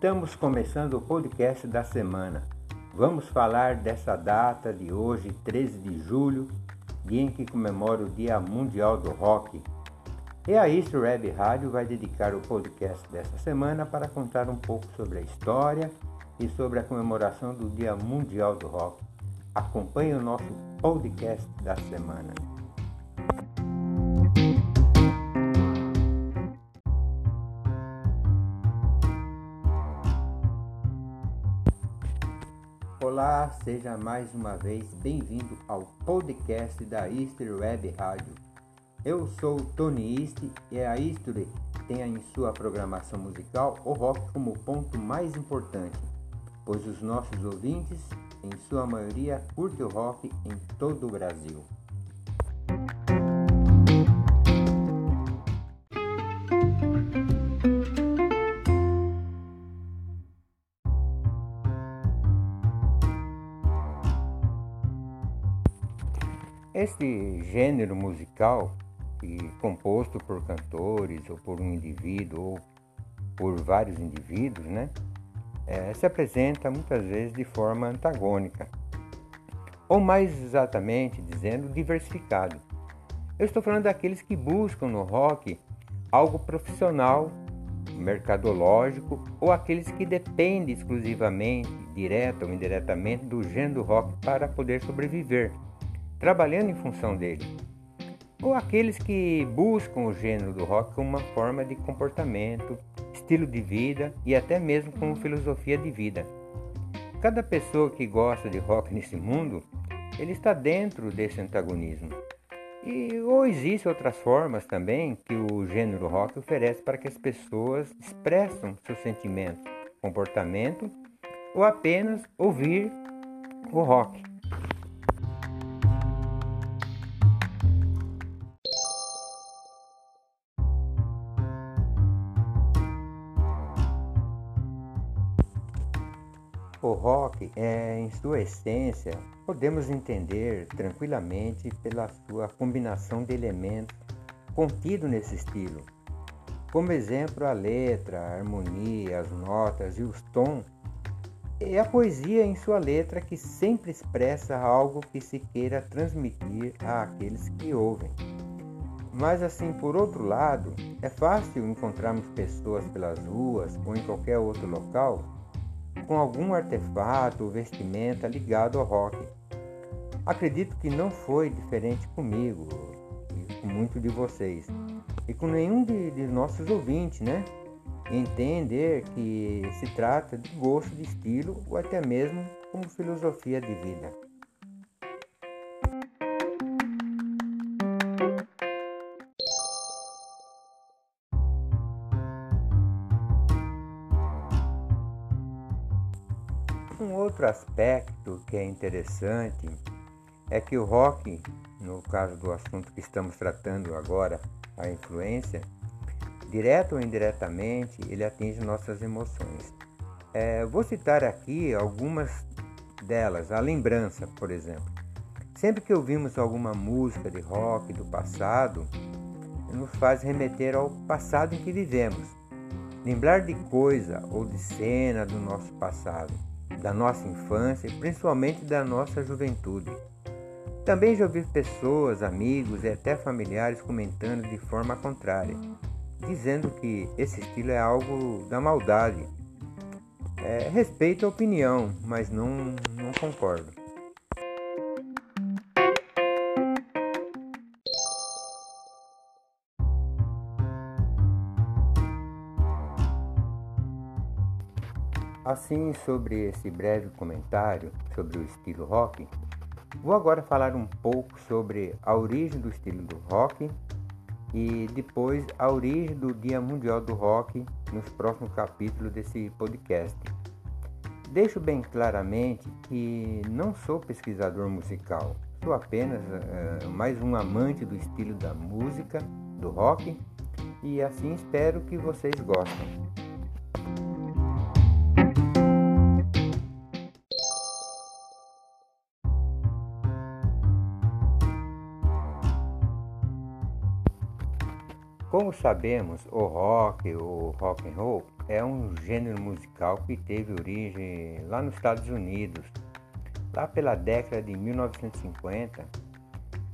Estamos começando o podcast da semana. Vamos falar dessa data de hoje, 13 de julho, dia em que comemora o Dia Mundial do Rock. E a East Web Rádio vai dedicar o podcast dessa semana para contar um pouco sobre a história e sobre a comemoração do Dia Mundial do Rock. Acompanhe o nosso podcast da semana. Olá, seja mais uma vez bem-vindo ao podcast da Easter Web Rádio. Eu sou Tony East e a Easter tem em sua programação musical o rock como ponto mais importante, pois os nossos ouvintes, em sua maioria, curtem o rock em todo o Brasil. Este gênero musical, composto por cantores ou por um indivíduo ou por vários indivíduos, né, é, se apresenta muitas vezes de forma antagônica, ou mais exatamente dizendo, diversificado. Eu estou falando daqueles que buscam no rock algo profissional, mercadológico, ou aqueles que dependem exclusivamente, direta ou indiretamente, do gênero rock para poder sobreviver trabalhando em função dele. Ou aqueles que buscam o gênero do rock como uma forma de comportamento, estilo de vida e até mesmo como filosofia de vida. Cada pessoa que gosta de rock nesse mundo, ele está dentro desse antagonismo. E ou existem outras formas também que o gênero rock oferece para que as pessoas expressem seus sentimentos, comportamento ou apenas ouvir o rock. Rock, é, em sua essência, podemos entender tranquilamente pela sua combinação de elementos contido nesse estilo. Como exemplo, a letra, a harmonia, as notas e os tons. É a poesia em sua letra que sempre expressa algo que se queira transmitir àqueles que ouvem. Mas assim, por outro lado, é fácil encontrarmos pessoas pelas ruas ou em qualquer outro local com algum artefato ou vestimenta ligado ao rock. Acredito que não foi diferente comigo e com muitos de vocês e com nenhum de, de nossos ouvintes, né? Entender que se trata de gosto de estilo ou até mesmo como filosofia de vida. Outro aspecto que é interessante é que o rock, no caso do assunto que estamos tratando agora, a influência, direta ou indiretamente, ele atinge nossas emoções. É, vou citar aqui algumas delas. A lembrança, por exemplo. Sempre que ouvimos alguma música de rock do passado, nos faz remeter ao passado em que vivemos. Lembrar de coisa ou de cena do nosso passado da nossa infância e principalmente da nossa juventude. Também já ouvi pessoas, amigos e até familiares comentando de forma contrária, dizendo que esse estilo é algo da maldade. É, respeito a opinião, mas não, não concordo. Assim, sobre esse breve comentário sobre o estilo rock, vou agora falar um pouco sobre a origem do estilo do rock e depois a origem do Dia Mundial do Rock nos próximos capítulos desse podcast. Deixo bem claramente que não sou pesquisador musical, sou apenas uh, mais um amante do estilo da música, do rock, e assim espero que vocês gostem. Como sabemos, o rock, o rock and roll, é um gênero musical que teve origem lá nos Estados Unidos, lá pela década de 1950.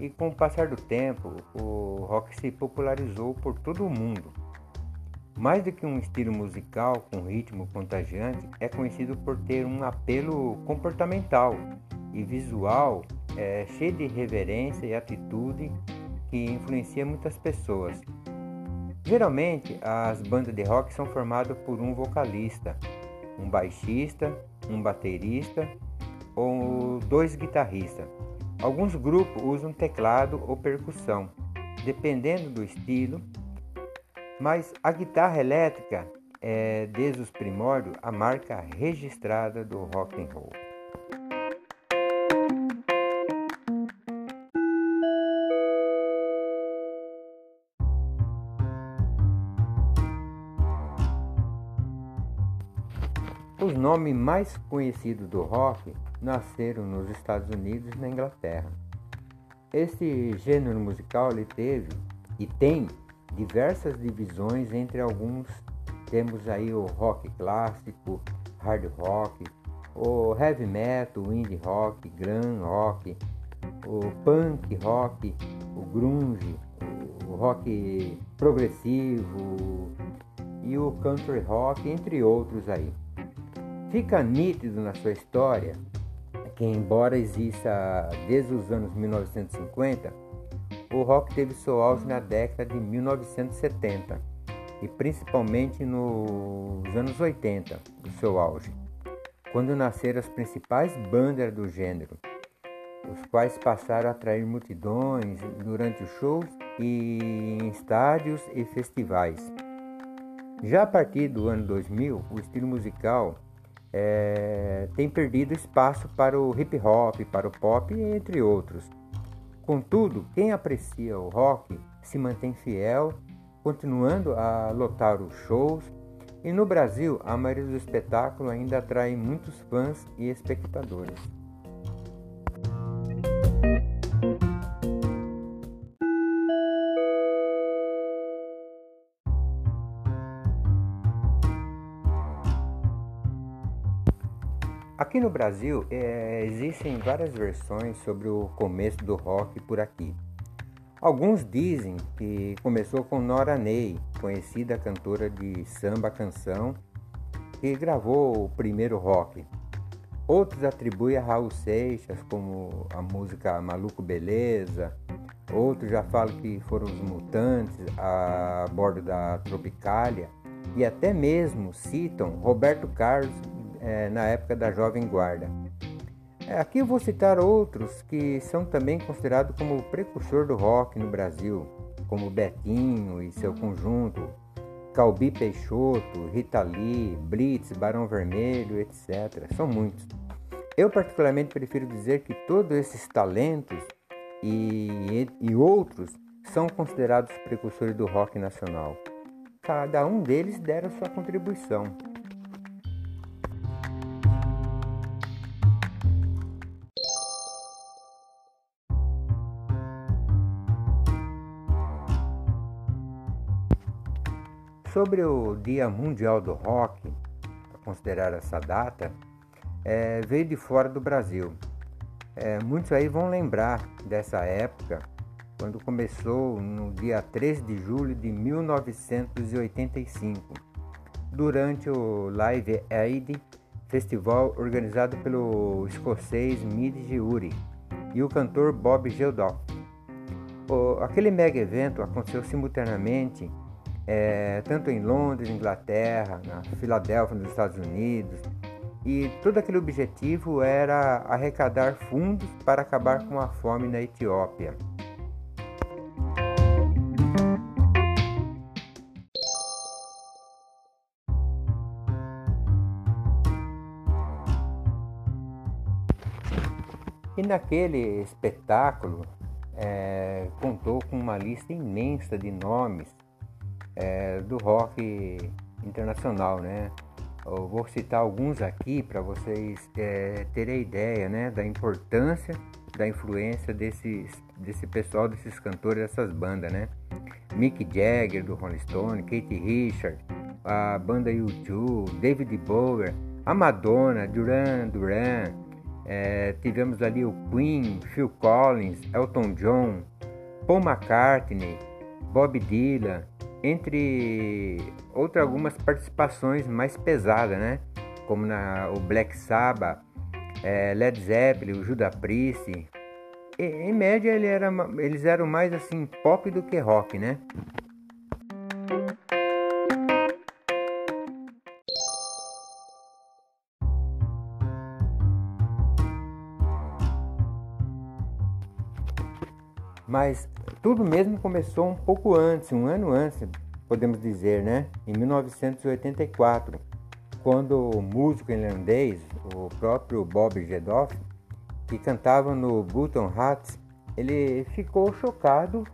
E com o passar do tempo, o rock se popularizou por todo o mundo. Mais do que um estilo musical com ritmo contagiante, é conhecido por ter um apelo comportamental e visual é, cheio de reverência e atitude que influencia muitas pessoas. Geralmente, as bandas de rock são formadas por um vocalista, um baixista, um baterista ou dois guitarristas. Alguns grupos usam teclado ou percussão, dependendo do estilo, mas a guitarra elétrica é, desde os primórdios, a marca registrada do rock and roll. Os nomes mais conhecidos do rock nasceram nos Estados Unidos e na Inglaterra. Este gênero musical ele teve e tem diversas divisões entre alguns temos aí o rock clássico, hard rock, o heavy metal, o indie rock, glam rock, o punk rock, o grunge, o rock progressivo e o country rock, entre outros aí. Fica nítido na sua história que, embora exista desde os anos 1950, o rock teve seu auge na década de 1970 e principalmente nos anos 80, do seu auge, quando nasceram as principais bandas do gênero, os quais passaram a atrair multidões durante os shows e em estádios e festivais. Já a partir do ano 2000, o estilo musical é, tem perdido espaço para o hip hop, para o pop, entre outros. Contudo, quem aprecia o rock se mantém fiel, continuando a lotar os shows, e no Brasil a maioria dos espetáculos ainda atrai muitos fãs e espectadores. Aqui no Brasil é, existem várias versões sobre o começo do rock por aqui. Alguns dizem que começou com Nora Ney, conhecida cantora de samba canção, que gravou o primeiro rock. Outros atribuem a Raul Seixas, como a música Maluco Beleza. Outros já falam que foram os Mutantes a bordo da Tropicália. E até mesmo citam Roberto Carlos é, na época da Jovem Guarda. É, aqui vou citar outros que são também considerados como o precursor do rock no Brasil, como Betinho e seu conjunto, Calbi Peixoto, Rita Lee, Blitz, Barão Vermelho, etc. São muitos. Eu particularmente prefiro dizer que todos esses talentos e, e outros são considerados precursores do rock nacional. Cada um deles deram sua contribuição. Sobre o Dia Mundial do Rock, para considerar essa data, é, veio de fora do Brasil. É, muitos aí vão lembrar dessa época, quando começou no dia 13 de julho de 1985, durante o Live Aid festival organizado pelo escocês Mid Uri e o cantor Bob Geldof. aquele mega evento aconteceu simultaneamente é, tanto em Londres, Inglaterra, na Filadélfia, nos Estados Unidos. E todo aquele objetivo era arrecadar fundos para acabar com a fome na Etiópia. E naquele espetáculo é, contou com uma lista imensa de nomes é, do rock internacional, né? Eu vou citar alguns aqui para vocês é, terem ideia, né, da importância, da influência desses, desse pessoal, desses cantores, dessas bandas, né? Mick Jagger do Rolling Stone, Kate Richard, a banda U2, David Bowie, a Madonna, Duran Duran, é, tivemos ali o Queen, Phil Collins, Elton John, Paul McCartney, Bob Dylan, entre outras algumas participações mais pesadas, né? Como na, o Black Sabbath, é, Led Zeppelin, o Judas Priest. E, em média ele era, eles eram mais assim pop do que rock, né? Mas tudo mesmo começou um pouco antes, um ano antes, podemos dizer, né? Em 1984, quando o músico irlandês, o próprio Bob Geldof, que cantava no Button Hats, ele ficou chocado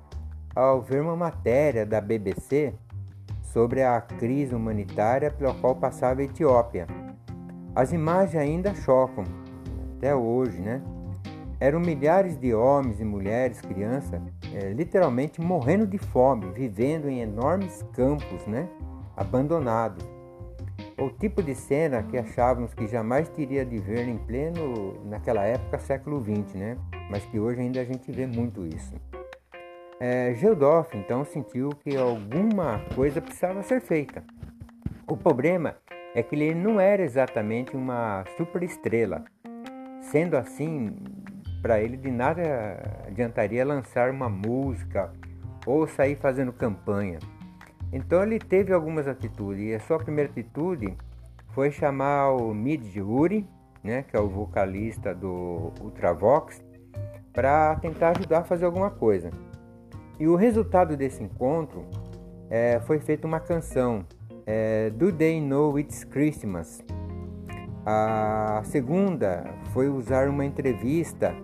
ao ver uma matéria da BBC sobre a crise humanitária pela qual passava a Etiópia. As imagens ainda chocam, até hoje, né? Eram milhares de homens e mulheres, crianças, é, literalmente morrendo de fome, vivendo em enormes campos, né? Abandonados. O tipo de cena que achávamos que jamais teria de ver em pleno, naquela época, século XX, né? Mas que hoje ainda a gente vê muito isso. É, Geodolf, então, sentiu que alguma coisa precisava ser feita. O problema é que ele não era exatamente uma superestrela. Sendo assim, para ele de nada adiantaria lançar uma música ou sair fazendo campanha. Então ele teve algumas atitudes e a sua primeira atitude foi chamar o Mid Uri, né, que é o vocalista do Ultravox, para tentar ajudar a fazer alguma coisa. E o resultado desse encontro é, foi feita uma canção, é, Do They Know It's Christmas, a segunda foi usar uma entrevista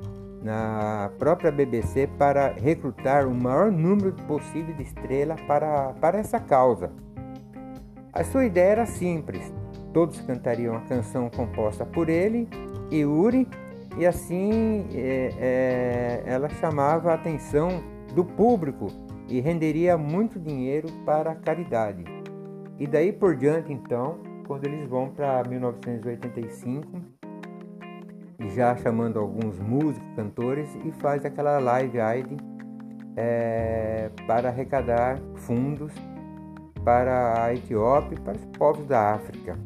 na própria BBC para recrutar o maior número possível de estrelas para, para essa causa. A sua ideia era simples: todos cantariam a canção composta por ele e Uri, e assim é, é, ela chamava a atenção do público e renderia muito dinheiro para a caridade. E daí por diante, então, quando eles vão para 1985, já chamando alguns músicos, cantores e faz aquela live aid é, para arrecadar fundos para a Etiópia e para os povos da África.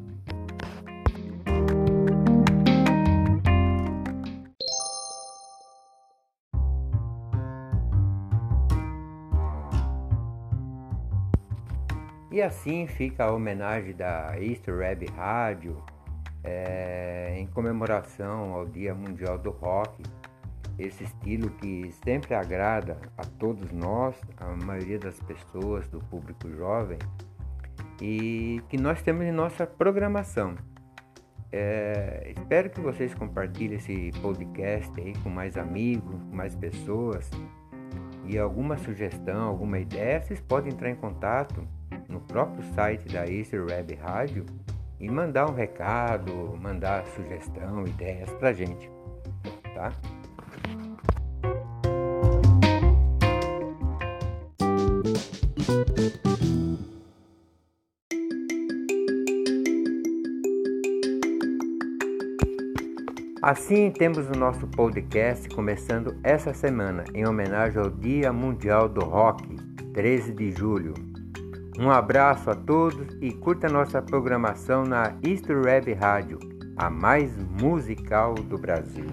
E assim fica a homenagem da Easter Web Rádio é, em comemoração ao Dia Mundial do Rock. Esse estilo que sempre agrada a todos nós, a maioria das pessoas do público jovem, e que nós temos em nossa programação. É, espero que vocês compartilhem esse podcast aí com mais amigos, com mais pessoas. E alguma sugestão, alguma ideia, vocês podem entrar em contato no próprio site da Easter Web Rádio e mandar um recado, mandar sugestão, ideias pra gente, tá? Assim temos o nosso podcast começando essa semana em homenagem ao Dia Mundial do Rock, 13 de julho. Um abraço a todos e curta nossa programação na Easter Web Rádio, a mais musical do Brasil.